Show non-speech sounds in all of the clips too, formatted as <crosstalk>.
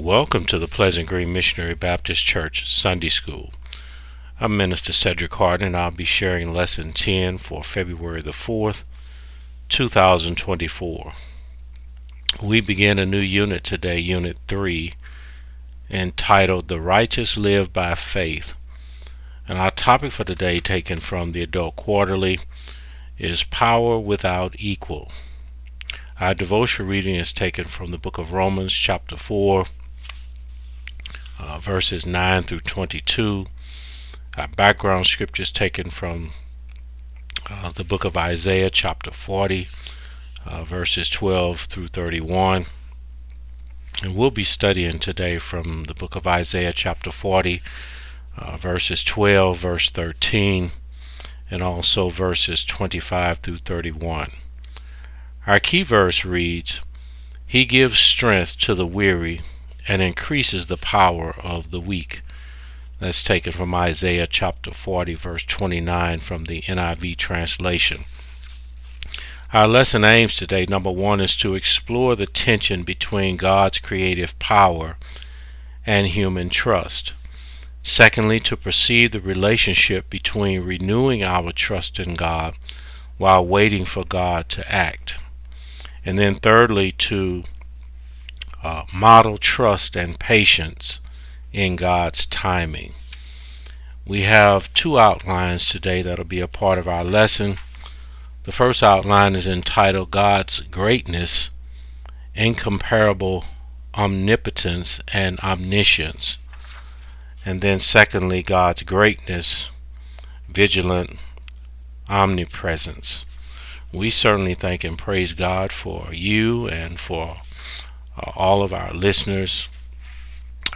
Welcome to the Pleasant Green Missionary Baptist Church Sunday School. I'm Minister Cedric Hardin and I'll be sharing Lesson 10 for February the 4th, 2024. We begin a new unit today, Unit 3, entitled The Righteous Live by Faith. And our topic for today, taken from the Adult Quarterly, is Power Without Equal. Our devotional reading is taken from the book of Romans, chapter 4, uh, verses 9 through 22. Our background scripture is taken from uh, the book of Isaiah, chapter 40, uh, verses 12 through 31. And we'll be studying today from the book of Isaiah, chapter 40, uh, verses 12, verse 13, and also verses 25 through 31. Our key verse reads, He gives strength to the weary and increases the power of the weak. That's taken from Isaiah chapter 40, verse 29 from the NIV translation. Our lesson aims today, number one, is to explore the tension between God's creative power and human trust. Secondly, to perceive the relationship between renewing our trust in God while waiting for God to act. And then thirdly, to uh, model trust and patience in God's timing. We have two outlines today that'll be a part of our lesson. The first outline is entitled God's Greatness, Incomparable Omnipotence, and Omniscience. And then, secondly, God's Greatness, Vigilant Omnipresence. We certainly thank and praise God for you and for uh, all of our listeners,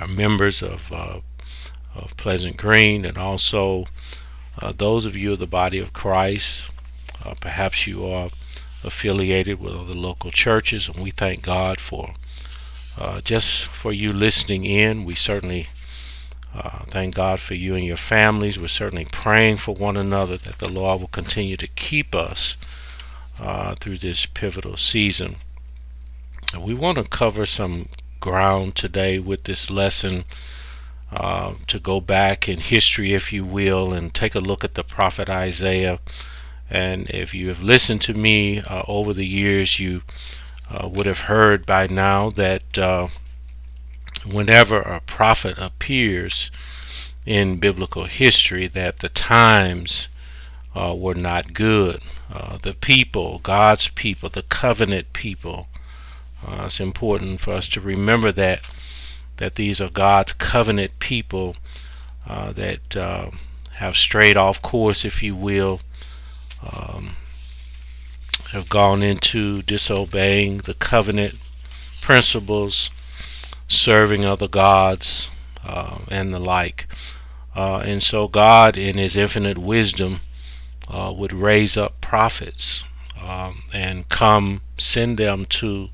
our members of, uh, of Pleasant Green, and also uh, those of you of the body of Christ uh, perhaps you are affiliated with other local churches, and we thank God for uh, just for you listening in. We certainly uh, thank God for you and your families. We're certainly praying for one another that the Lord will continue to keep us uh, through this pivotal season. We want to cover some ground today with this lesson. Uh, to go back in history, if you will, and take a look at the prophet Isaiah and if you have listened to me uh, over the years, you uh, would have heard by now that uh, whenever a prophet appears in biblical history, that the times uh, were not good. Uh, the people, God's people, the covenant people. Uh, it's important for us to remember that that these are God's covenant people that have strayed off course, if you will, um, have gone into disobeying the covenant principles, serving other gods, uh, and the like. Uh, and so God, in His infinite wisdom, uh, would raise up prophets um, and come send them to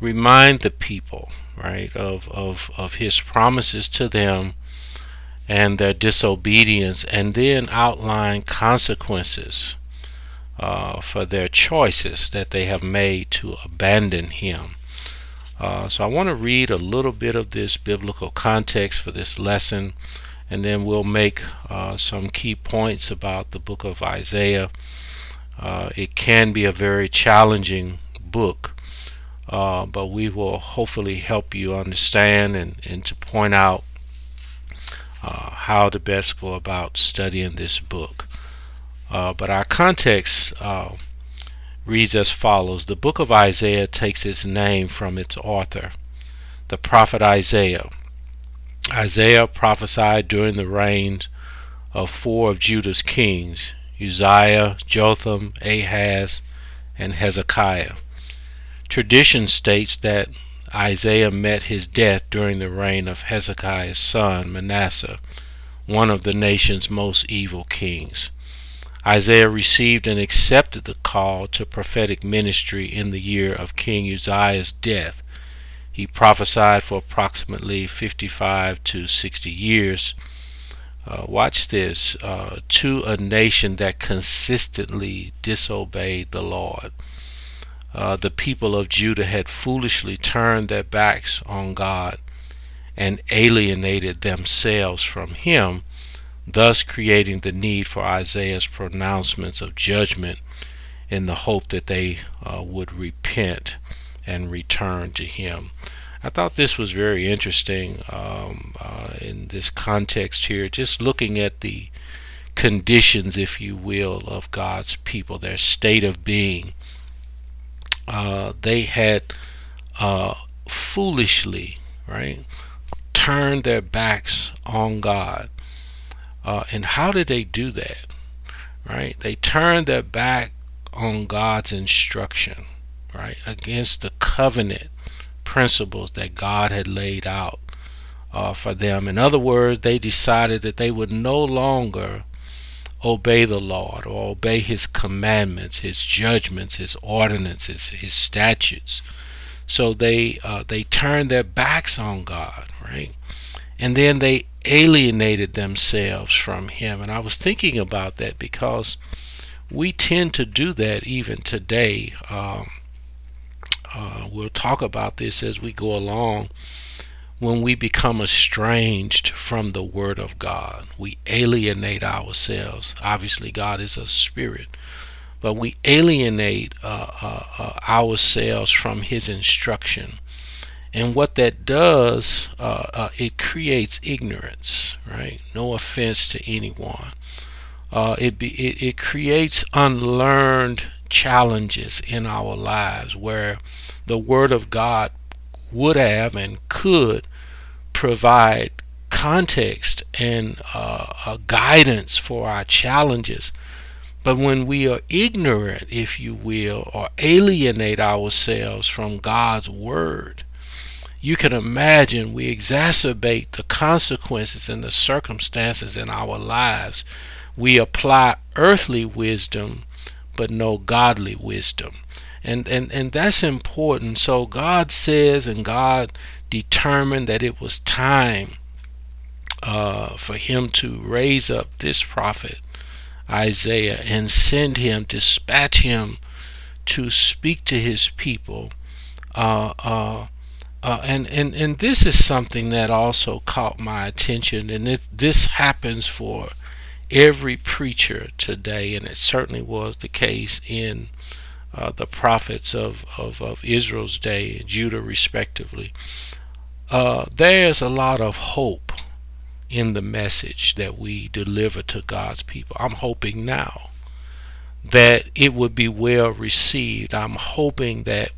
remind the people, right, of, of, of His promises to them and their disobedience, and then outline consequences uh, for their choices that they have made to abandon him. Uh, so I want to read a little bit of this biblical context for this lesson, and then we'll make uh, some key points about the book of Isaiah. Uh, it can be a very challenging book, uh, but we will hopefully help you understand and, and to point out uh, how to best go about studying this book. Uh, but our context uh, reads as follows The book of Isaiah takes its name from its author, the prophet Isaiah. Isaiah prophesied during the reigns of four of Judah's kings Uzziah, Jotham, Ahaz, and Hezekiah. Tradition states that Isaiah met his death during the reign of Hezekiah's son Manasseh, one of the nation's most evil kings. Isaiah received and accepted the call to prophetic ministry in the year of King Uzziah's death. He prophesied for approximately 55 to 60 years. Uh, watch this uh, to a nation that consistently disobeyed the Lord. Uh, the people of Judah had foolishly turned their backs on God and alienated themselves from him, thus creating the need for Isaiah's pronouncements of judgment in the hope that they uh, would repent and return to him. I thought this was very interesting um, uh, in this context here, just looking at the conditions, if you will, of God's people, their state of being. Uh, they had uh, foolishly, right, turned their backs on God. Uh, and how did they do that? Right? They turned their back on God's instruction, right, against the covenant principles that God had laid out uh, for them. In other words, they decided that they would no longer obey the Lord or obey His commandments, His judgments, His ordinances, His statutes. So they uh, they turned their backs on God, right? And then they alienated themselves from Him. And I was thinking about that because we tend to do that even today. Um, uh, we'll talk about this as we go along. When we become estranged from the Word of God, we alienate ourselves. Obviously, God is a spirit, but we alienate uh, uh, uh ourselves from His instruction. And what that does, uh, uh, it creates ignorance, right? No offense to anyone. it, be, it, it creates unlearned challenges in our lives where the Word of God would have and could provide context and uh, guidance for our challenges. But when we are ignorant, if you will, or alienate ourselves from God's Word, you can imagine we exacerbate the consequences and the circumstances in our lives. We apply earthly wisdom but no godly wisdom. And, and, and that's important. So God says, and God determined that it was time uh, for him to raise up this prophet, Isaiah, and send him, dispatch him to speak to his people. Uh, uh, uh, and, and, and this is something that also caught my attention, and it, this happens for every preacher today, and it certainly was the case in uh, the prophets of, of, of, Israel's day, and Judah respectively. Uh, there's a lot of hope in the message that we deliver to God's people. I'm hoping now that it would be well received. I'm hoping that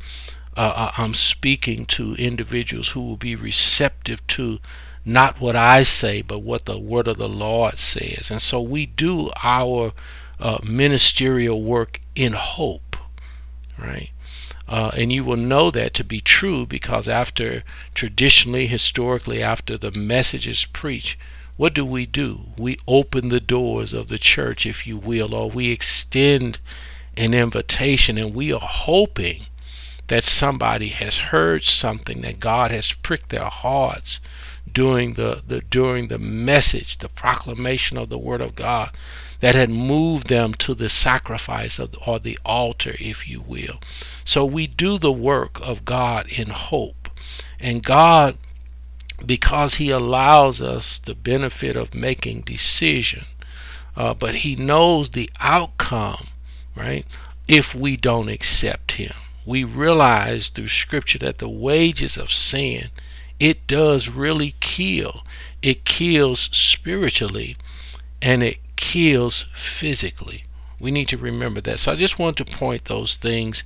uh, I'm speaking to individuals who will be receptive to not what I say, but what the word of the Lord says. And so we do our uh, ministerial work in hope, right? Uh, and you will know that to be true because after traditionally, historically, after the message is preached, what do we do? We open the doors of the church, if you will, or we extend an invitation, and we are hoping that somebody has heard something that God has pricked their hearts during the, the during the message, the proclamation of the word of God that had moved them to the sacrifice of, or the altar, if you will. So we do the work of God in hope. And God, because He allows us the benefit of making decision, uh, but He knows the outcome, right? If we don't accept Him. We realize through Scripture that the wages of sin it does really kill. It kills spiritually and it kills physically. We need to remember that. So I just want to point those things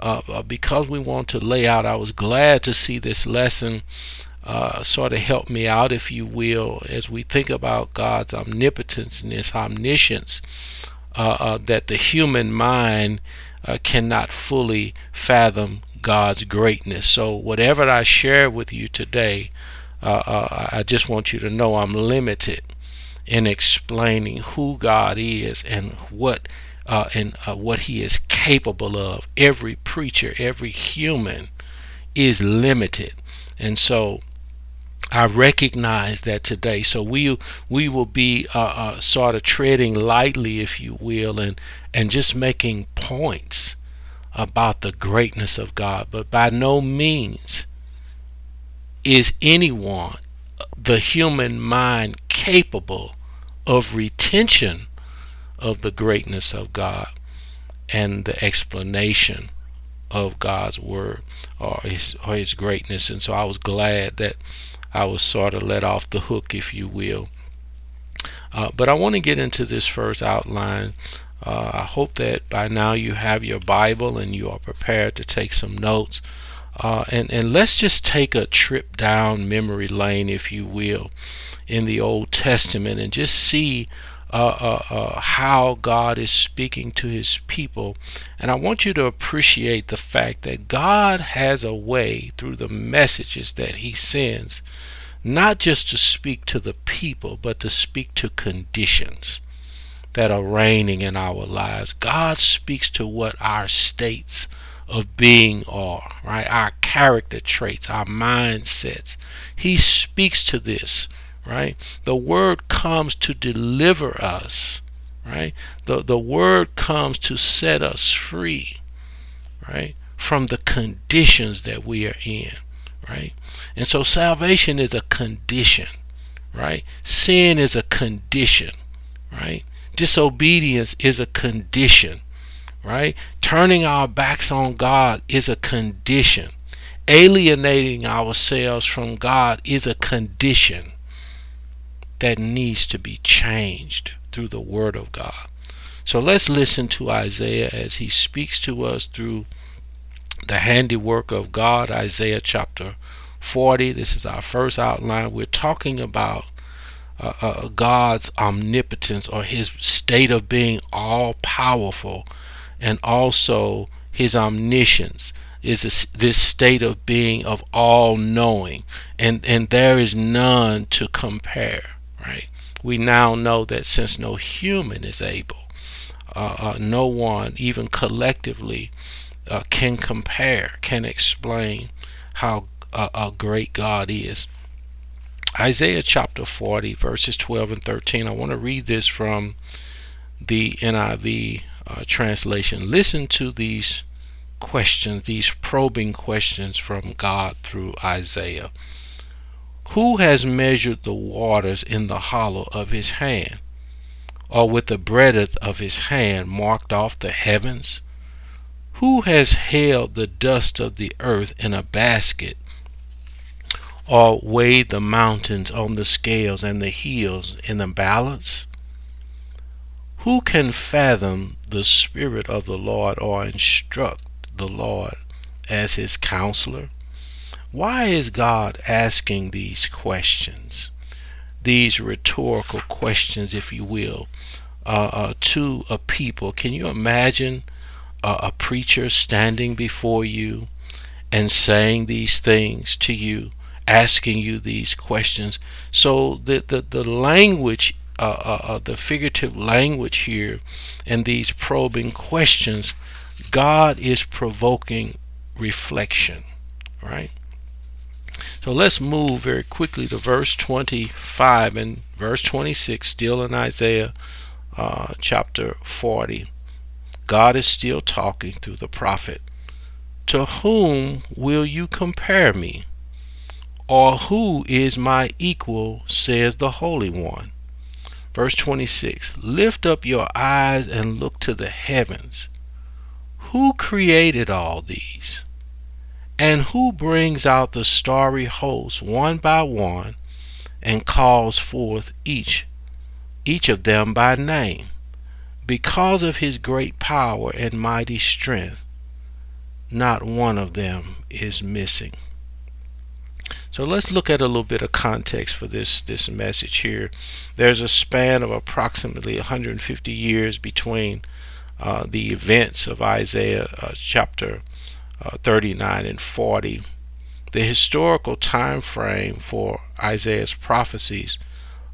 uh, uh, because we want to lay out. I was glad to see this lesson uh, sort of help me out, if you will, as we think about God's omnipotence and His omniscience, uh, uh, that the human mind uh, cannot fully fathom God's greatness. So, whatever I share with you today, I just want you to know I'm limited in explaining who God is and what uh, and uh, what He is capable of. Every preacher, every human is limited, and so I recognize that today. So we we will be uh, uh, sort of treading lightly, if you will, and and just making points about the greatness of God, but by no means is anyone the human mind capable of retention of the greatness of God and the explanation of God's word or his, or his greatness. And so I was glad that I was sort of let off the hook, if you will. Uh, but I want to get into this first outline. Uh, I hope that by now you have your Bible and you are prepared to take some notes. Uh, and, and let's just take a trip down memory lane, if you will, in the Old Testament and just see uh, uh, uh, how God is speaking to his people. And I want you to appreciate the fact that God has a way through the messages that he sends, not just to speak to the people, but to speak to conditions that are reigning in our lives. God speaks to what our states of being are, right? Our character traits, our mindsets. He speaks to this, right? The word comes to deliver us, right? The, the word comes to set us free, right? From the conditions that we are in, right? And so salvation is a condition, right? Sin is a condition, right? Disobedience is a condition, right? Turning our backs on God is a condition. Alienating ourselves from God is a condition that needs to be changed through the Word of God. So let's listen to Isaiah as he speaks to us through the handiwork of God, Isaiah chapter 40. This is our first outline. We're talking about uh, uh, God's omnipotence or his state of being all powerful and also his omniscience is this state of being of all knowing. And and there is none to compare right? We now know that since no human is able uh, uh, no one even collectively uh, can compare can explain how a great God is. Isaiah chapter 40 verses 12 and 13 I want to read this from the NIV uh, translation. Listen to these questions, these probing questions from God through Isaiah. Who has measured the waters in the hollow of his hand, or with the breadth of his hand marked off the heavens? Who has held the dust of the earth in a basket, or weighed the mountains on the scales and the hills in the balance? Who can fathom the Spirit of the Lord or instruct the Lord as his counselor? Why is God asking these questions? These rhetorical questions, if you will, uh, uh, to a people. Can you imagine uh, a preacher standing before you and saying these things to you, asking you these questions? So the, the, the language uh, uh, uh, the figurative language here and these probing questions, God is provoking reflection, right? So let's move very quickly to verse 25 and verse 26, still in Isaiah uh, chapter 40. God is still talking through the prophet. To whom will you compare me? Or who is my equal, says the Holy One? Verse 26 Lift up your eyes and look to the heavens. Who created all these? And who brings out the starry hosts one by one and calls forth each each of them by name? Because of his great power and mighty strength, not one of them is missing. So let's look at a little bit of context for this this message here. There's a span of approximately 150 years between uh, the events of Isaiah uh, chapter uh, 39 and 40. The historical time frame for Isaiah's prophecies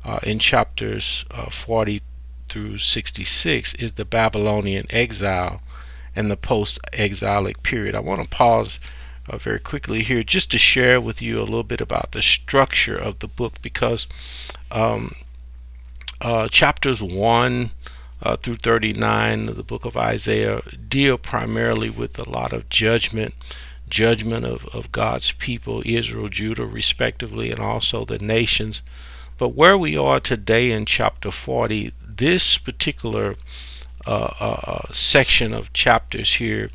uh, in chapters uh, 40 through 66 is the Babylonian exile and the post-exilic period. I want to pause uh, very quickly here just to share with you a little bit about the structure of the book because um, uh, chapters 1 uh, through 39 of the book of Isaiah deal primarily with a lot of judgment, judgment of, of God's people, Israel, Judah, respectively, and also the nations. But where we are today in chapter 40, this particular uh, uh, uh section of chapters here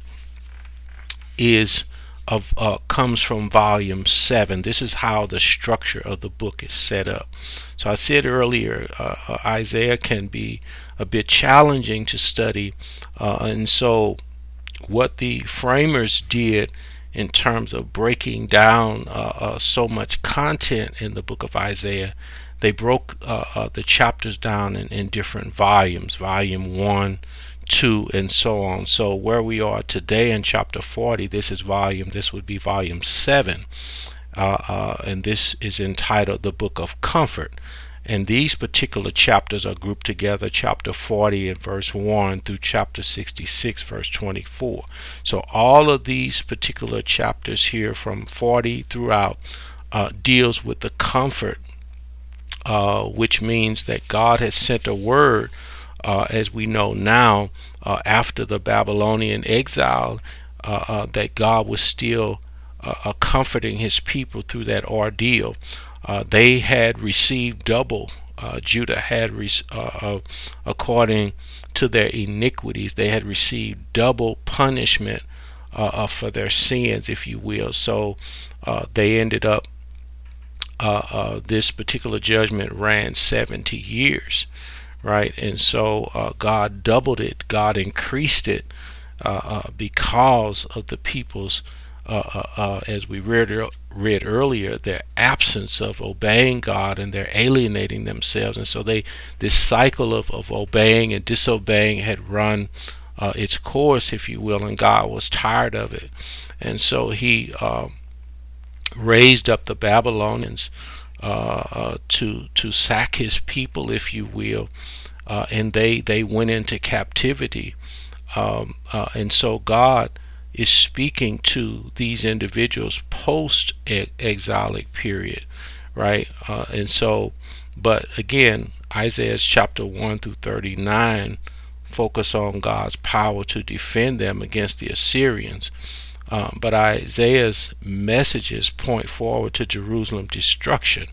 is of uh, comes from volume 7 this is how the structure of the book is set up. So i said earlier uh, uh isaiah can be a bit challenging to study uh, and so what the framers did in terms of breaking down uh, uh, so much content in the book of isaiah they broke the chapters down in, in different volumes. Volume 1 2 and so on. So where we are today in chapter 40, this is volume, this would be volume 7. Uh, uh, and this is entitled The Book of Comfort. And these particular chapters are grouped together, chapter 40 and verse 1 through chapter 66, verse 24. So all of these particular chapters here from 40 throughout uh, deals with the comfort, uh, which means that God has sent a word uh, as we know now, uh, after the Babylonian exile, uh, uh that God was still uh, uh, comforting his people through that ordeal. they had received double. Judah had, according to their iniquities, they had received double punishment for their sins, if you will. So they ended up uh, uh, this particular judgment ran 70 years right? And so uh, God doubled it, God increased it uh, uh because of the people's, uh, uh, as we read, read earlier, their absence of obeying God and they're alienating themselves. And so they, this cycle of, of obeying and disobeying had run its course, if you will, and God was tired of it. And so he um, raised up the Babylonians to to sack his people, if you will, uh, and they they went into captivity, um, uh, and so God is speaking to these individuals post exilic period, right? Uh, and so, but again, Isaiah's chapter one through thirty nine focus on God's power to defend them against the Assyrians. Um, but Isaiah's messages point forward to Jerusalem's destruction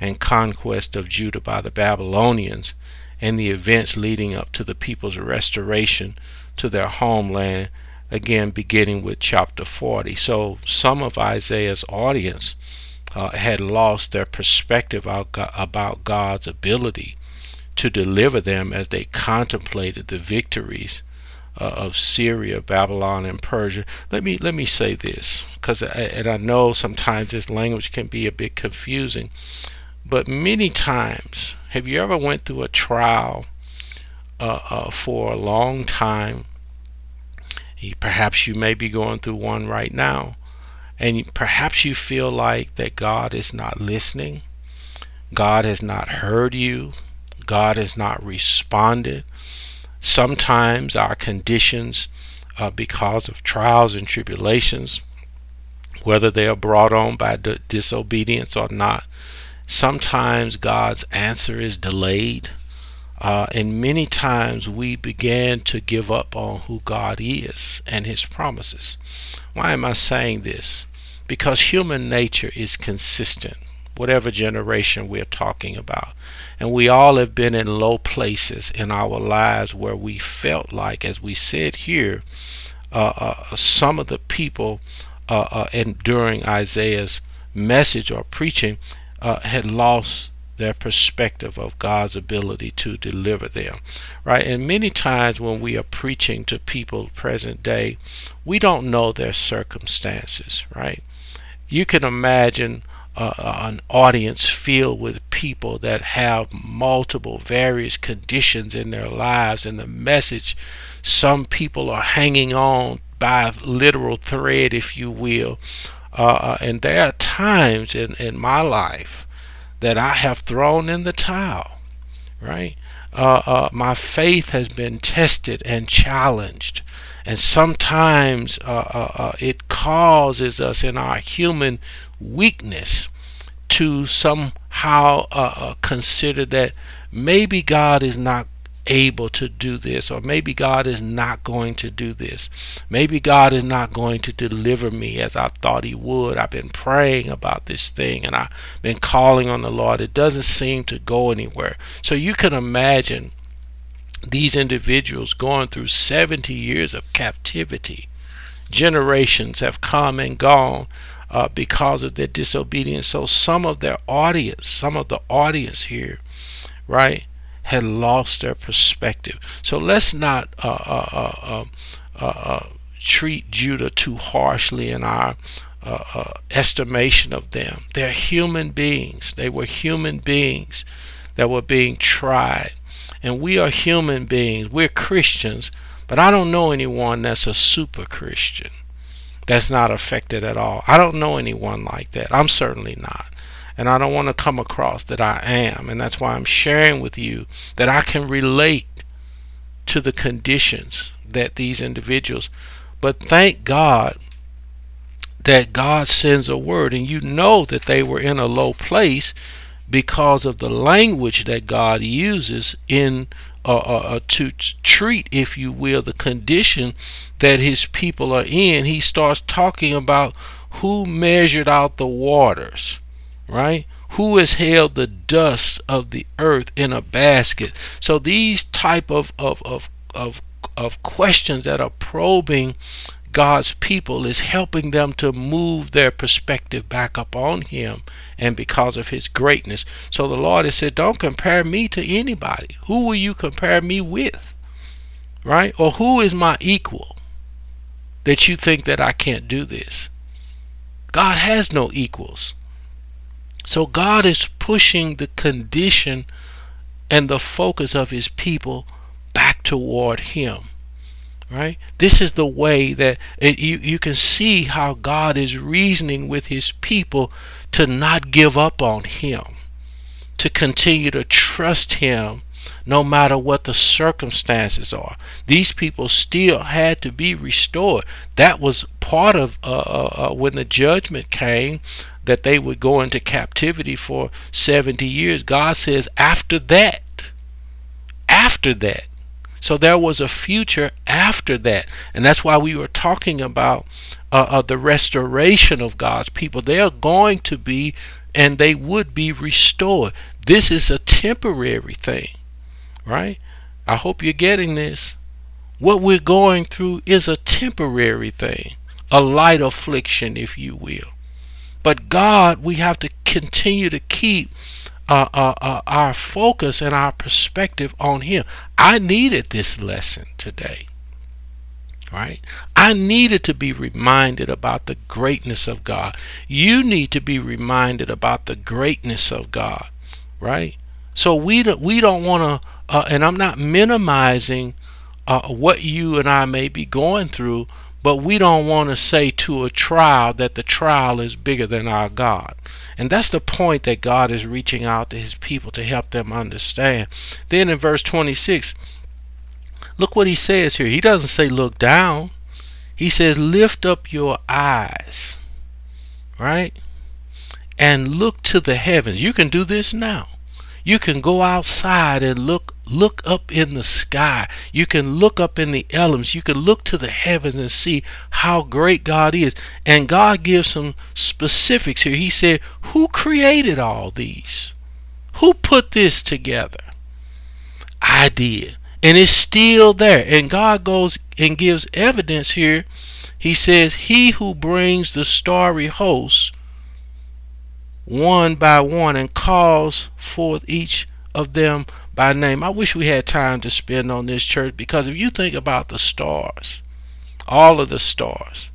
and conquest of Judah by the Babylonians and the events leading up to the people's restoration to their homeland, again beginning with chapter 40. So some of Isaiah's audience uh, had lost their perspective about God's ability to deliver them as they contemplated the victories uh, of Syria, Babylon, and Persia. Let me let me say this, because and I know sometimes this language can be a bit confusing, but many times, have you ever went through a trial uh, uh, for a long time? Perhaps you may be going through one right now, and perhaps you feel like that God is not listening. God has not heard you. God has not responded. Sometimes our conditions, uh, because of trials and tribulations, whether they are brought on by d- disobedience or not, sometimes God's answer is delayed. Uh, and many times we begin to give up on who God is and His promises. Why am I saying this? Because human nature is consistent whatever generation we're talking about. And we all have been in low places in our lives where we felt like, as we said here, uh, uh, some of the people uh, uh and during Isaiah's message or preaching uh, had lost their perspective of God's ability to deliver them, right? And many times when we are preaching to people present day, we don't know their circumstances, right? You can imagine uh, an audience filled with people that have multiple various conditions in their lives and the message some people are hanging on by a literal thread if you will. Uh, uh, and there are times in, in my life that I have thrown in the towel right? Uh, uh my faith has been tested and challenged and sometimes uh, uh, uh, it causes us in our human weakness to somehow consider that maybe God is not able to do this, or maybe God is not going to do this. Maybe God is not going to deliver me as I thought He would. I've been praying about this thing and I've been calling on the Lord. It doesn't seem to go anywhere. So you can imagine these individuals going through 70 years of captivity. Generations have come and gone uh, because of their disobedience. So some of their audience, some of the audience here, right, had lost their perspective. So let's not uh, uh, uh, uh, uh treat Judah too harshly in our estimation of them. They're human beings. They were human beings that were being tried. And we are human beings. We're Christians, but I don't know anyone that's a super Christian that's not affected at all. I don't know anyone like that. I'm certainly not. And I don't want to come across that I am. And that's why I'm sharing with you that I can relate to the conditions that these individuals. But thank God that God sends a word. And you know that they were in a low place because of the language that God uses in uh, uh, uh, to treat, if you will, the condition that his people are in, he starts talking about who measured out the waters, right? Who has held the dust of the earth in a basket? So these type of of of of, of questions that are probing God's people is helping them to move their perspective back up on Him and because of His greatness. So the Lord has said, Don't compare me to anybody. Who will you compare me with? Right? Or who is my equal that you think that I can't do this? God has no equals. So God is pushing the condition and the focus of His people back toward Him right? This is the way that it, you, you can see how god is reasoning with his people to not give up on him to continue to trust him no matter what the circumstances are. These people still had to be restored. That was part of uh, uh, uh when the judgment came that they would go into captivity for 70 years. God says after that after that so there was a future after that. And that's why we were talking about uh, uh, the restoration of God's people. They are going to be and they would be restored. This is a temporary thing, right? I hope you're getting this. What we're going through is a temporary thing, a light affliction, if you will. But God, we have to continue to keep uh, uh, uh, our focus and our perspective on Him. I needed this lesson today. Right? I needed to be reminded about the greatness of God. You need to be reminded about the greatness of God. Right? So we don't, we don't want to, uh, and I'm not minimizing uh, what you and I may be going through, but we don't want to say to a trial that the trial is bigger than our God. And that's the point that God is reaching out to his people to help them understand. Then in verse 26, look what he says here. He doesn't say look down. He says lift up your eyes. Right? And look to the heavens. You can do this now. You can go outside and look look up in the sky. You can look up in the elements. You can look to the heavens and see how great God is. And God gives some specifics here. He said, Who created all these? Who put this together? I did. And it's still there. And God goes and gives evidence here. He says, He who brings the starry hosts one by one and calls forth each of them by name. I wish we had time to spend on this church because if you think about the stars, all of the stars,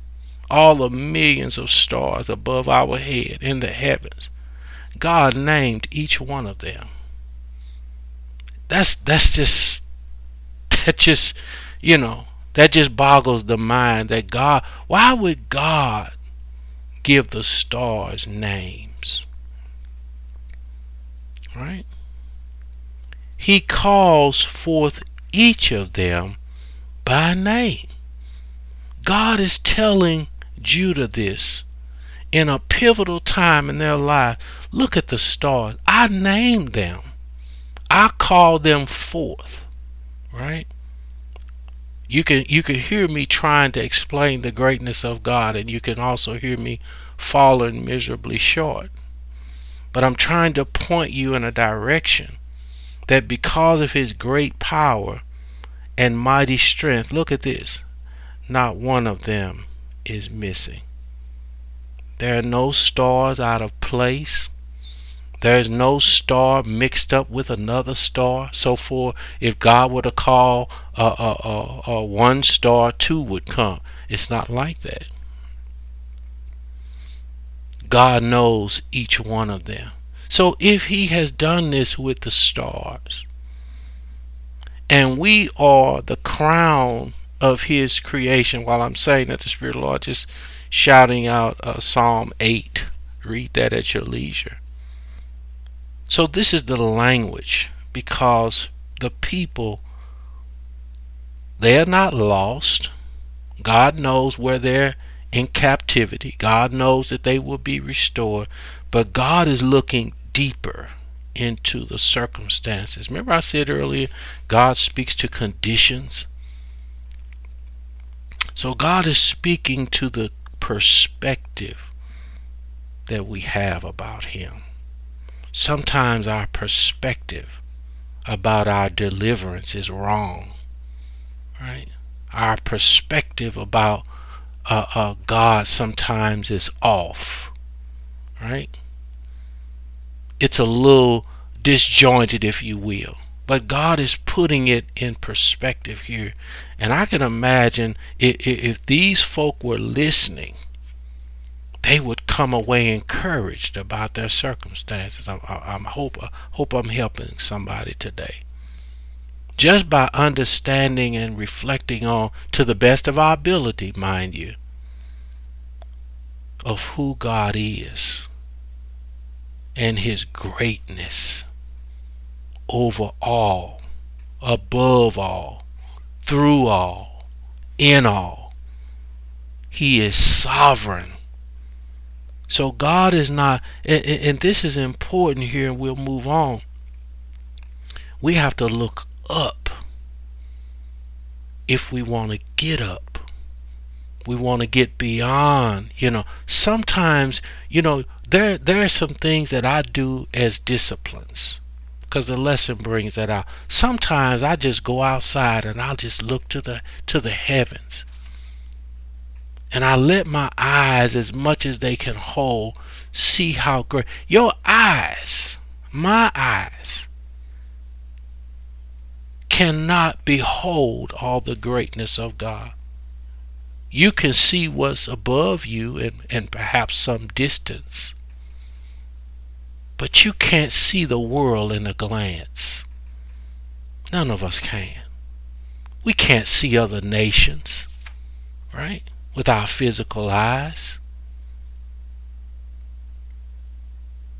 all the millions of stars above our head in the heavens, God named each one of them. That's that's just <laughs> that just you know that just boggles the mind that God why would God give the stars names? Right? He calls forth each of them by name. God is telling Judah this in a pivotal time in their life. Look at the stars. I named them. I called them forth. right? You can you can hear me trying to explain the greatness of God and you can also hear me falling miserably short. But I'm trying to point you in a direction that because of his great power and mighty strength, look at this, not one of them is missing. There are no stars out of place. There's no star mixed up with another star. So for if God were to call a, a, a, a one star, two would come. It's not like that. God knows each one of them. So if he has done this with the stars, and we are the crown of his creation, while I'm saying that the Spirit of the Lord just shouting out uh, Psalm 8. Read that at your leisure. So this is the language because the people they are not lost. God knows where they're in captivity. God knows that they will be restored, but God is looking deeper into the circumstances. Remember I said earlier God speaks to conditions. So God is speaking to the perspective that we have about him sometimes our perspective about our deliverance is wrong. Right? Our perspective about uh, uh, God sometimes is off. Right? It's a little disjointed, if you will. But God is putting it in perspective here. And I can imagine if, if these folk were listening they would come away encouraged about their circumstances. I, I, hope I hope I'm helping somebody today. Just by understanding and reflecting on, to the best of our ability, mind you, of who God is and His greatness over all, above all, through all, in all. He is sovereign so God is not, and, and this is important here, and we'll move on. We have to look up if we want to get up. We want to get beyond, you know. Sometimes, you know, there there are some things that I do as disciplines because the lesson brings that out. Sometimes I just go outside and I'll just look to the to the heavens and I let my eyes, as much as they can hold, see how great. Your eyes, my eyes, cannot behold all the greatness of God. You can see what's above you and, and perhaps some distance, but you can't see the world in a glance. None of us can. We can't see other nations, right? with our physical eyes.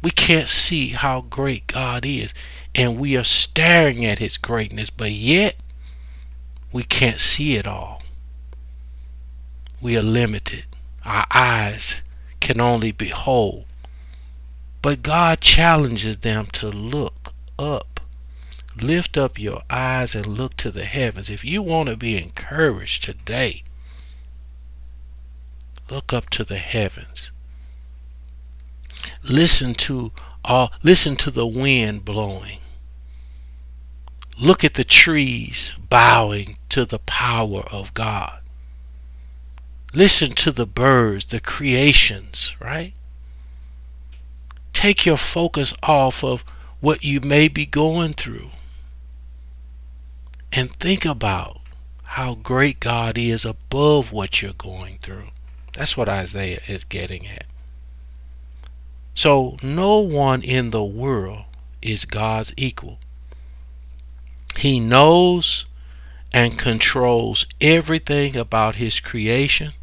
We can't see how great God is, and we are staring at His greatness, but yet we can't see it all. We are limited. Our eyes can only behold. But God challenges them to look up. Lift up your eyes and look to the heavens. If you want to be encouraged today, Look up to the heavens. Listen to all listen to the wind blowing. Look at the trees bowing to the power of God. Listen to the birds, the creations, right? Take your focus off of what you may be going through and think about how great God is above what you're going through. That's what Isaiah is getting at. So no one in the world is God's equal. He knows and controls everything about his creation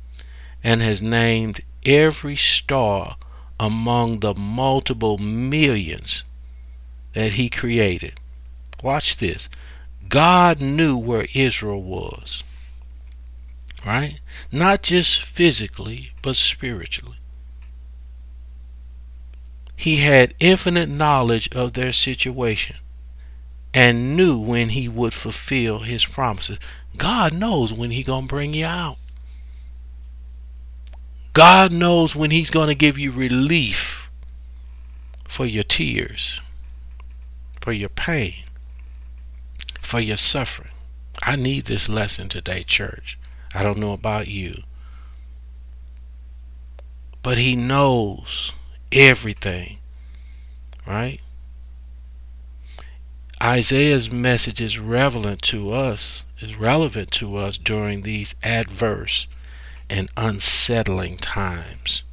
and has named every star among the multiple millions that he created. Watch this. God knew where Israel was right? Not just physically, but spiritually. He had infinite knowledge of their situation, and knew when he would fulfill his promises. God knows when he going to bring you out. God knows when he's going to give you relief for your tears, for your pain, for your suffering. I need this lesson today, church. I don't know about you. But he knows everything, right? Isaiah's message is relevant to us, is relevant to us during these adverse and unsettling times.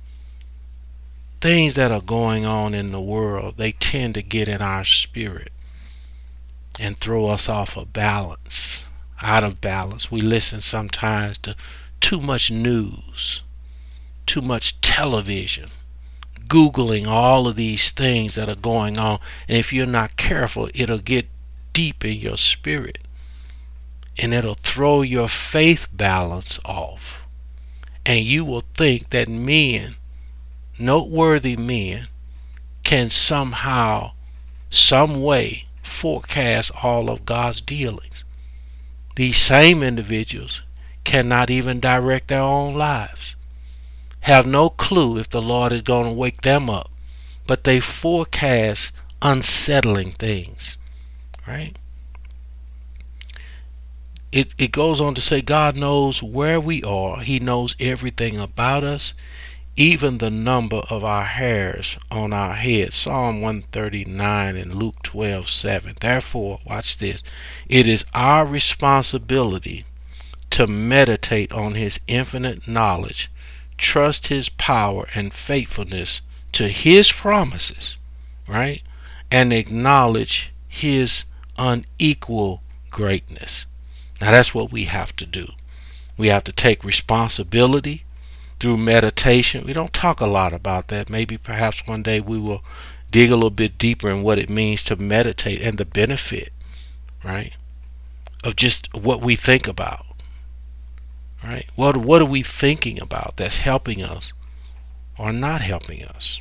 Things that are going on in the world, they tend to get in our spirit and throw us off of balance, out of balance. We listen sometimes to too much news, too much television, Googling all of these things that are going on. And if you're not careful, it'll get deep in your spirit and it'll throw your faith balance off. And you will think that men, noteworthy men, can somehow, some way, forecast all of God's dealings. These same individuals cannot even direct their own lives, have no clue if the Lord is going to wake them up, but they forecast unsettling things, right? It, it goes on to say God knows where we are. He knows everything about us even the number of our hairs on our head. Psalm 139 and Luke 12 7. Therefore, watch this. It is our responsibility to meditate on His infinite knowledge, trust His power and faithfulness to His promises, right? And acknowledge His unequal greatness. Now, that's what we have to do. We have to take responsibility through meditation. We don't talk a lot about that. Maybe perhaps one day we will dig a little bit deeper in what it means to meditate and the benefit, right? Of just what we think about. Right? What what are we thinking about that's helping us or not helping us?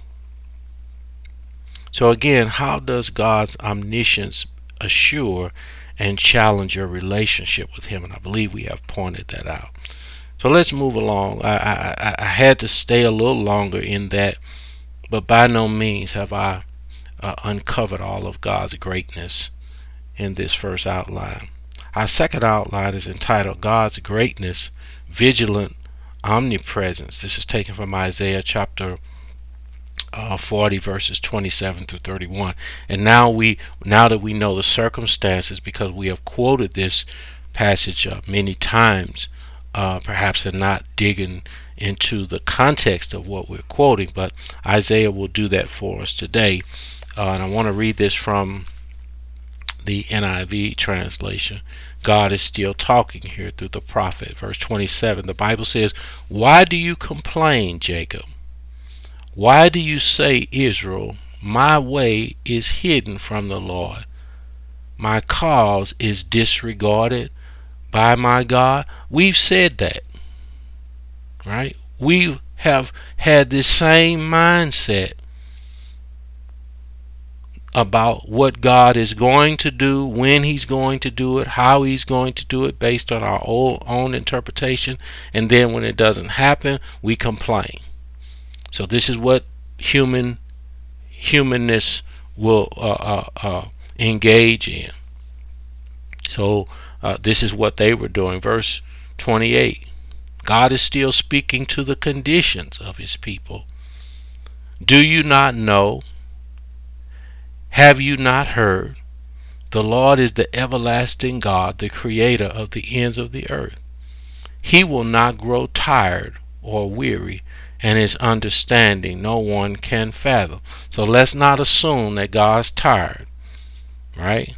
So again, how does God's omniscience assure and challenge your relationship with him? And I believe we have pointed that out. So let's move along. I, I, I had to stay a little longer in that, but by no means have I uh, uncovered all of God's greatness in this first outline. Our second outline is entitled God's Greatness, Vigilant Omnipresence. This is taken from Isaiah chapter uh, 40 verses 27 through 31 and now we now that we know the circumstances because we have quoted this passage uh, many times uh, perhaps and not digging into the context of what we're quoting, but Isaiah will do that for us today. Uh, and I want to read this from the NIV translation. God is still talking here through the prophet. Verse 27, the Bible says, Why do you complain, Jacob? Why do you say, Israel, my way is hidden from the Lord? My cause is disregarded by my God. We've said that. Right? We have had this same mindset about what God is going to do, when He's going to do it, how He's going to do it, based on our own interpretation. And then when it doesn't happen, we complain. So this is what human humanness will uh, uh, uh, engage in. So uh, this is what they were doing. Verse 28 God is still speaking to the conditions of his people. Do you not know? Have you not heard? The Lord is the everlasting God, the creator of the ends of the earth. He will not grow tired or weary, and his understanding no one can fathom. So let's not assume that God's tired, right?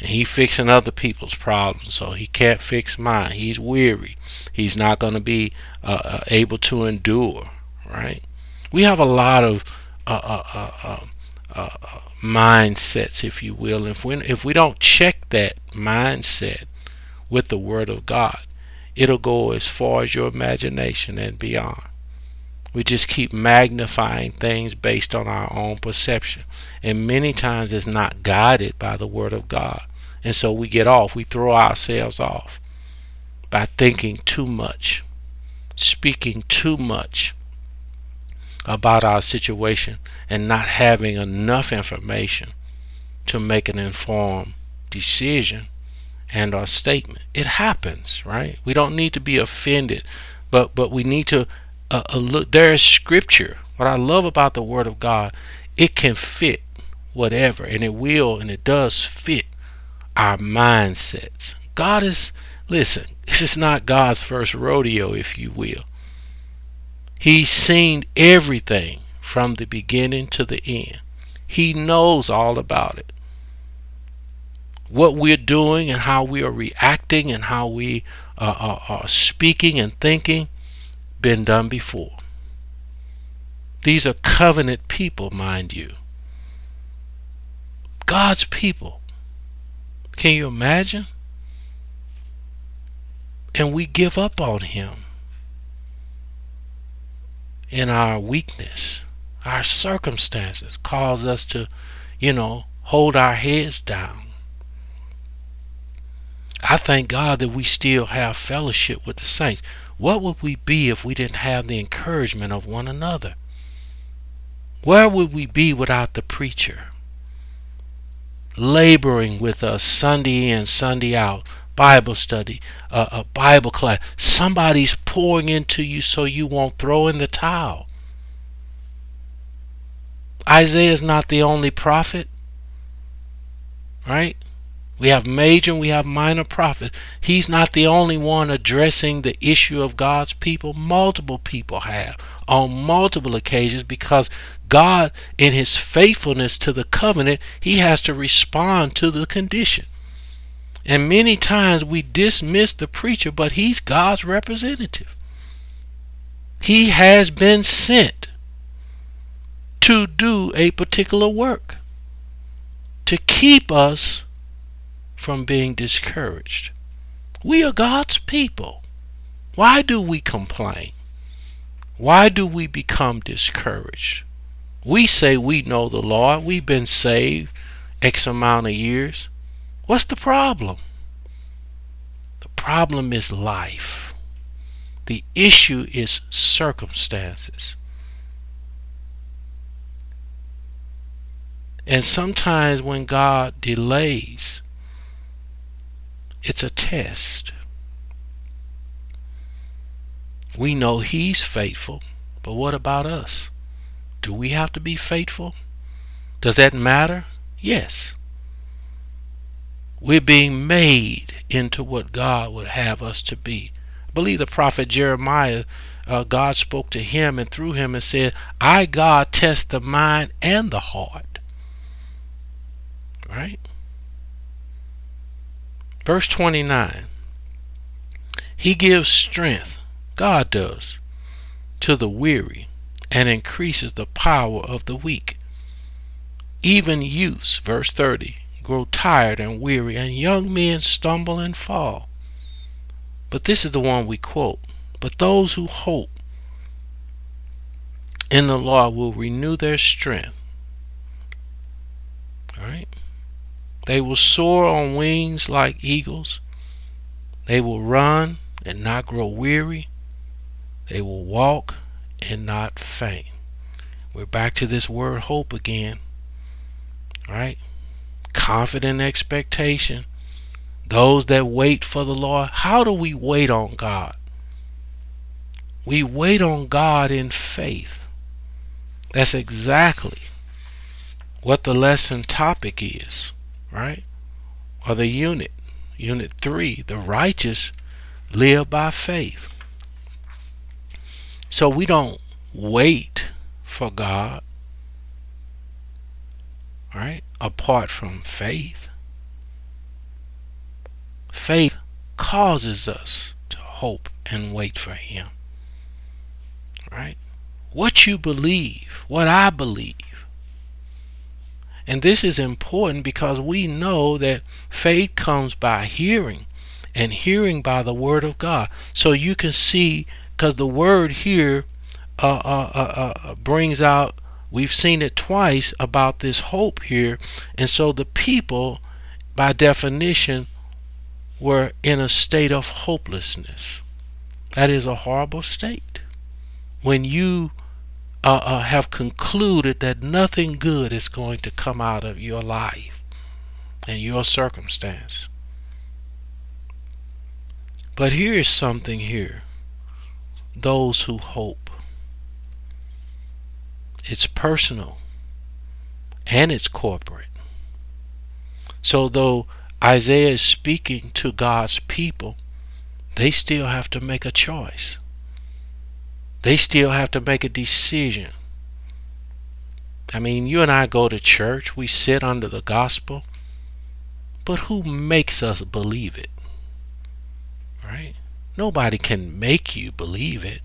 and he fixing other people's problems so he can't fix mine. He's weary. He's not going to be uh, uh, able to endure right? We have a lot of uh, uh, uh, uh mindsets if you will. If we if we don't check that mindset with the word of god it'll go as far as your imagination and beyond We just keep magnifying things based on our own perception. And many times it's not guided by the Word of God. And so we get off. We throw ourselves off by thinking too much, speaking too much about our situation, and not having enough information to make an informed decision and our statement. It happens, right? We don't need to be offended, but but we need to uh, uh, look. There is scripture. What I love about the Word of God, it can fit whatever, and it will, and it does fit our mindsets. God is listen. This is not God's first rodeo, if you will. He's seen everything from the beginning to the end. He knows all about it what we're doing and how we are reacting and how we uh, are, are speaking and thinking been done before. These are covenant people, mind you. God's people. Can you imagine? And we give up on Him in our weakness. Our circumstances cause us to, you know, hold our heads down I thank God that we still have fellowship with the saints. What would we be if we didn't have the encouragement of one another? Where would we be without the preacher? Laboring with us Sunday in, Sunday out, Bible study, uh, a Bible class. Somebody's pouring into you so you won't throw in the towel. Isaiah is not the only prophet, right? We have major and we have minor prophets. He's not the only one addressing the issue of God's people. Multiple people have on multiple occasions because God, in his faithfulness to the covenant, he has to respond to the condition. And many times we dismiss the preacher, but he's God's representative. He has been sent to do a particular work, to keep us from being discouraged. We are God's people. Why do we complain? Why do we become discouraged? We say we know the Lord. We've been saved X amount of years. What's the problem? The problem is life. The issue is circumstances. And sometimes when God delays, it's a test. We know He's faithful, but what about us? Do we have to be faithful? Does that matter? Yes. We're being made into what God would have us to be. I believe the prophet Jeremiah, uh, God spoke to him and through him and said, I, God, test the mind and the heart. Right? Verse 29 He gives strength, God does, to the weary and increases the power of the weak. Even youths, verse 30, grow tired and weary, and young men stumble and fall. But this is the one we quote. But those who hope in the Lord will renew their strength. All right? They will soar on wings like eagles. They will run and not grow weary. They will walk and not faint. We're back to this word hope again. Right? Confident expectation. Those that wait for the Lord. How do we wait on God? We wait on God in faith. That's exactly what the lesson topic is right? Or the unit, unit three, the righteous live by faith. So we don't wait for God, right? Apart from faith. Faith causes us to hope and wait for Him, right? What you believe, what I believe, and this is important because we know that faith comes by hearing and hearing by the word of God. So you can see because the word here uh, uh, uh, uh, brings out, we've seen it twice about this hope here. And so the people, by definition, were in a state of hopelessness. That is a horrible state. When you uh, uh, have concluded that nothing good is going to come out of your life and your circumstance. But here is something here those who hope. It's personal and it's corporate. So, though Isaiah is speaking to God's people, they still have to make a choice. They still have to make a decision. I mean, you and I go to church, we sit under the gospel, but who makes us believe it? Right? Nobody can make you believe it.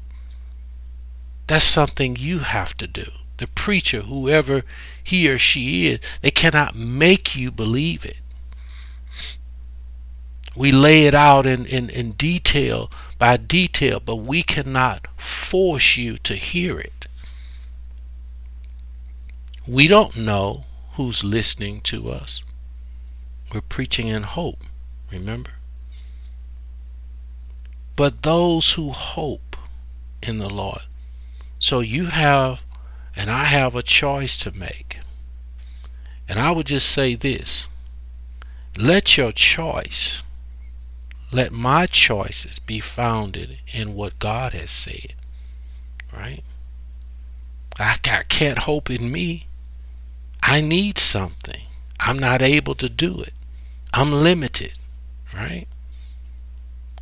That's something you have to do. The preacher, whoever he or she is, they cannot make you believe it. We lay it out in, in, in detail by detail, but we cannot force you to hear it. We don't know who's listening to us. We're preaching in hope, remember? But those who hope in the Lord. So you have, and I have a choice to make. And I would just say this let your choice let my choices be founded in what God has said. Right? I, I can't hope in me. I need something. I'm not able to do it. I'm limited. Right?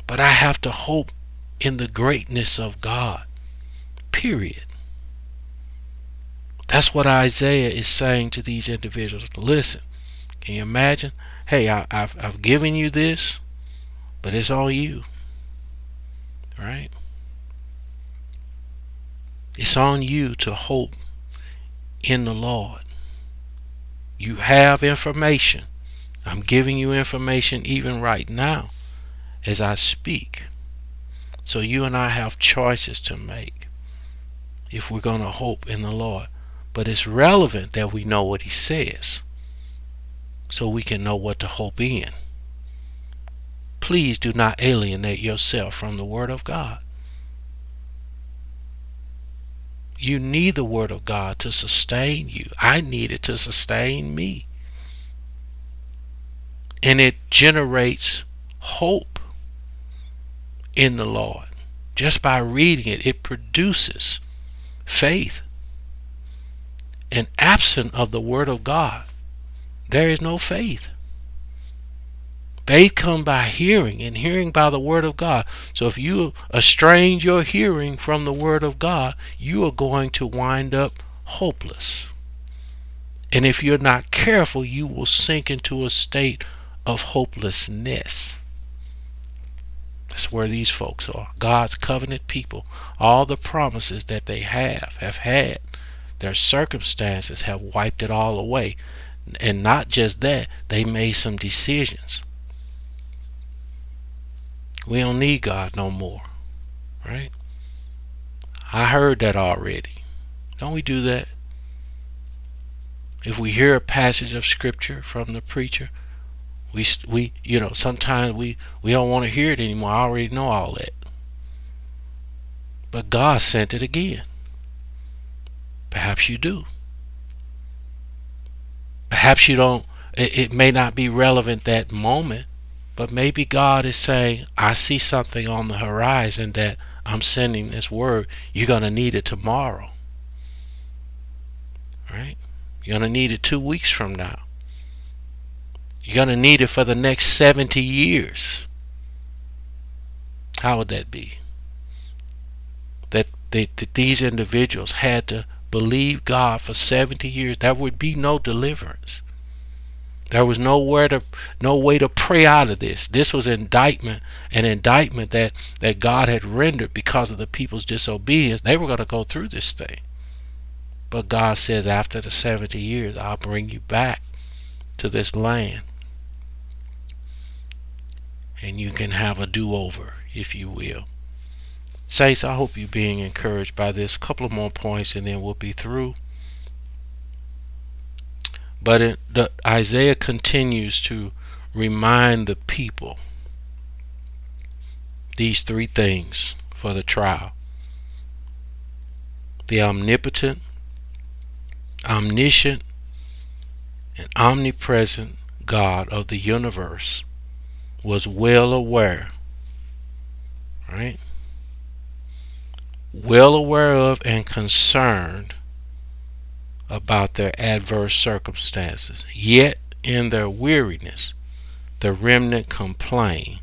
But I have to hope in the greatness of God. Period. That's what Isaiah is saying to these individuals. Listen, can you imagine? Hey, I, have I've given you this. But it's all you. Right? It's on you to hope in the Lord. You have information. I'm giving you information even right now as I speak. So you and I have choices to make if we're going to hope in the Lord. But it's relevant that we know what He says so we can know what to hope in please do not alienate yourself from the Word of God. You need the Word of God to sustain you. I need it to sustain me. And it generates hope in the Lord. Just by reading it, it produces faith. And absent of the Word of God, there is no faith. Faith come by hearing, and hearing by the word of God. So if you estrange your hearing from the word of God, you are going to wind up hopeless. And if you're not careful, you will sink into a state of hopelessness. That's where these folks are. God's covenant people. All the promises that they have, have had, their circumstances have wiped it all away. And not just that, they made some decisions we don't need God no more. Right? I heard that already. Don't we do that? If we hear a passage of scripture from the preacher, we we you know sometimes we we don't want to hear it anymore. I already know all that. But God sent it again. Perhaps you do. Perhaps you don't. It, it may not be relevant that moment, but maybe God is saying, I see something on the horizon that I'm sending this word. You're going to need it tomorrow. Right? You're going to need it two weeks from now. You're going to need it for the next 70 years. How would that be? That, they, that these individuals had to believe God for 70 years. There would be no deliverance. There was nowhere to no way to pray out of this. This was indictment, an indictment that, that God had rendered because of the people's disobedience. They were going to go through this thing. But God says after the 70 years, I'll bring you back to this land. And you can have a do over, if you will. Saints, I hope you're being encouraged by this. couple of more points and then we'll be through. But it, the, Isaiah continues to remind the people these three things for the trial the omnipotent, omniscient, and omnipresent God of the universe was well aware, right? Well aware of and concerned about their adverse circumstances. Yet, in their weariness, the remnant complained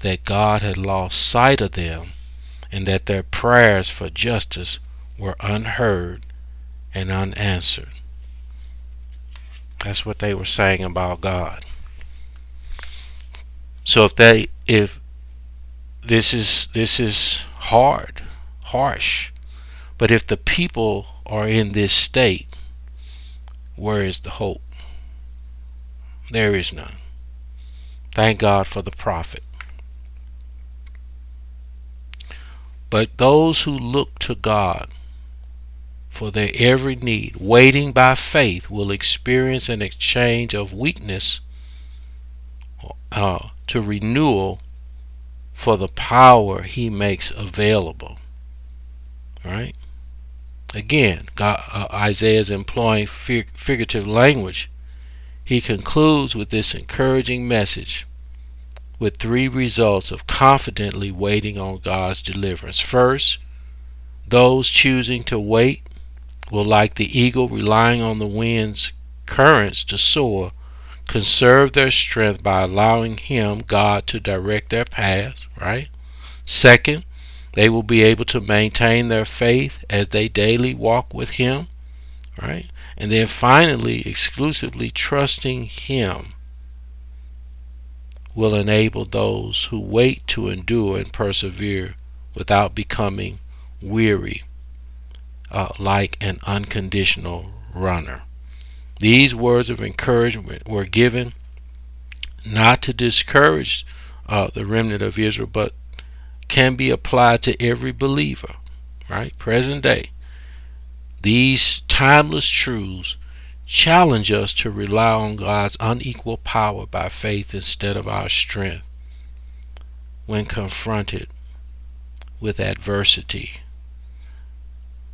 that God had lost sight of them and that their prayers for justice were unheard and unanswered. That's what they were saying about God. So if they if this is this is hard, harsh, but if the people are in this state, where is the hope? There is none. Thank God for the prophet. But those who look to God for their every need, waiting by faith, will experience an exchange of weakness uh, to renewal for the power he makes available. Right? Again, God, uh, Isaiah is employing fig- figurative language. He concludes with this encouraging message with three results of confidently waiting on God's deliverance. First, those choosing to wait will, like the eagle relying on the wind's currents to soar, conserve their strength by allowing Him, God, to direct their path, right? Second, they will be able to maintain their faith as they daily walk with Him, right? And then finally, exclusively trusting Him will enable those who wait to endure and persevere without becoming weary uh, like an unconditional runner. These words of encouragement were given not to discourage uh, the remnant of Israel, but can be applied to every believer, right? Present day. These timeless truths challenge us to rely on God's unequal power by faith instead of our strength when confronted with adversity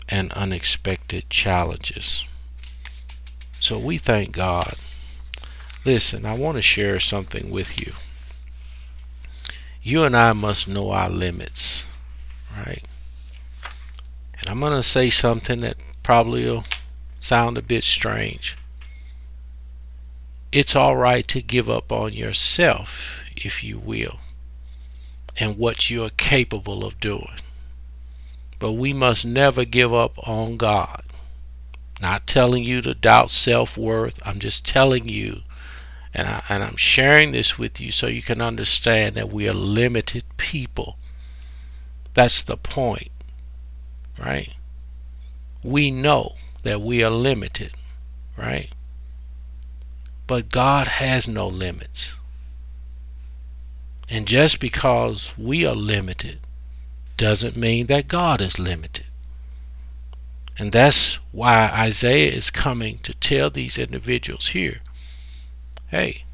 and unexpected challenges. So we thank God. Listen, I want to share something with you. You and I must know our limits, right? And I'm going to say something that probably will sound a bit strange. It's all right to give up on yourself, if you will, and what you're capable of doing. But we must never give up on God. Not telling you to doubt self worth. I'm just telling you, and, I, and I'm sharing this with you so you can understand that we are limited people. That's the point, right? We know that we are limited, right? But God has no limits. And just because we are limited doesn't mean that God is limited. And that's why Isaiah is coming to tell these individuals here hey,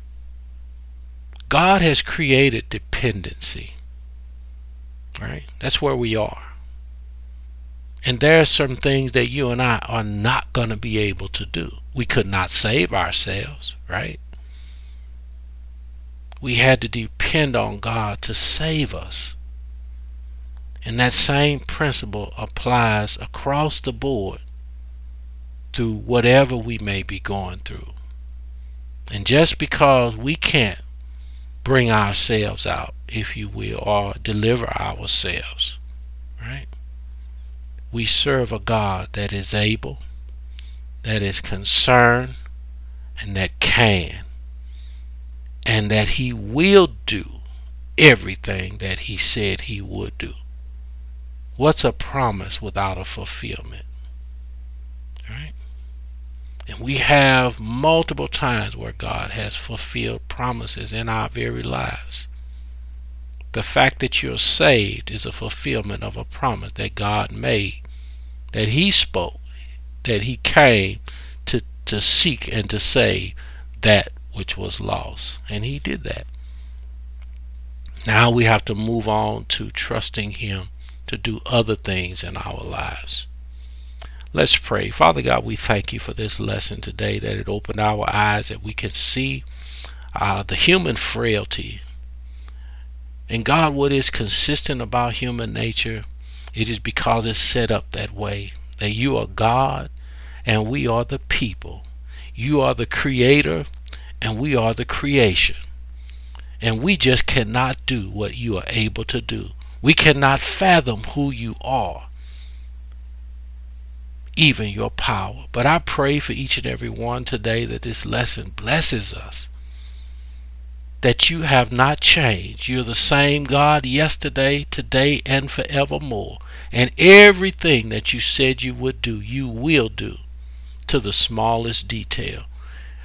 God has created dependency. Right? That's where we are. And there are some things that you and I are not going to be able to do. We could not save ourselves, right? We had to depend on God to save us. And that same principle applies across the board to whatever we may be going through. And just because we can't bring ourselves out, if you will, or deliver ourselves, right? We serve a God that is able, that is concerned, and that can, and that He will do everything that He said He would do. What's a promise without a fulfillment? Right? And we have multiple times where God has fulfilled promises in our very lives. The fact that you're saved is a fulfillment of a promise that God made, that He spoke, that He came to, to seek and to save that which was lost. And He did that. Now we have to move on to trusting Him to do other things in our lives. Let's pray. Father God, we thank you for this lesson today, that it opened our eyes, that we can see uh, the human frailty. And God, what is consistent about human nature, it is because it's set up that way. That you are God and we are the people. You are the creator and we are the creation. And we just cannot do what you are able to do. We cannot fathom who you are even your power. But I pray for each and every one today that this lesson blesses us. That you have not changed. You're the same God yesterday, today, and forevermore. And everything that you said you would do, you will do to the smallest detail.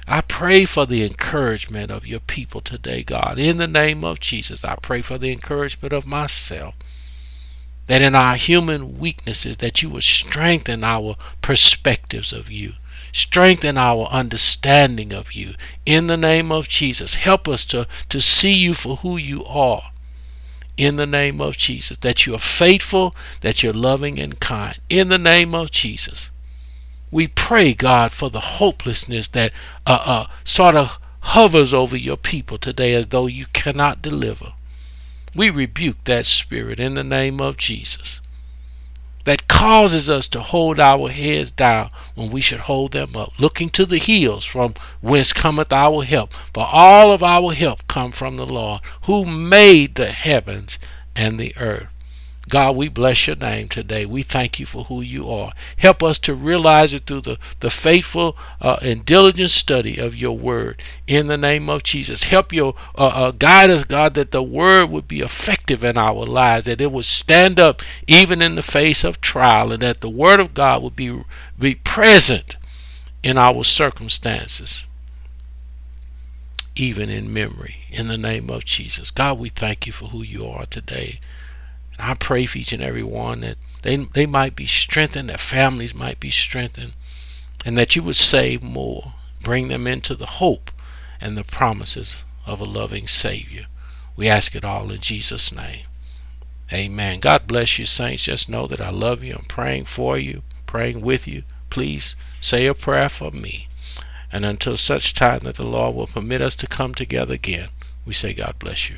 I pray for the encouragement of your people today, God. In the name of Jesus, I pray for the encouragement of myself that in our human weaknesses that you would strengthen our perspectives of you strengthen our understanding of you. In the name of jesus help us to, to see you for who you are. In the name of jesus that you are faithful that you're loving and kind. In the name of jesus we pray god for the hopelessness that uh, uh, sort of hovers over your people today as though you cannot deliver we rebuke that spirit in the name of Jesus that causes us to hold our heads down when we should hold them up, looking to the hills from whence cometh our help. For all of our help come from the Lord, who made the heavens and the earth. God, we bless your name today. We thank you for who you are. Help us to realize it through the, the faithful uh, and diligent study of your word. In the name of Jesus, help your uh, uh, guide us, God, that the word would be effective in our lives, that it would stand up even in the face of trial, and that the word of God would be be present in our circumstances, even in memory. In the name of Jesus, God, we thank you for who you are today. And I pray for each and every one that they, they might be strengthened, their families might be strengthened, and that you would save more, bring them into the hope and the promises of a loving Savior. We ask it all in Jesus' name. Amen. God bless you, saints. Just know that I love you. I'm praying for you, praying with you. Please say a prayer for me. And until such time that the Lord will permit us to come together again, we say, God bless you.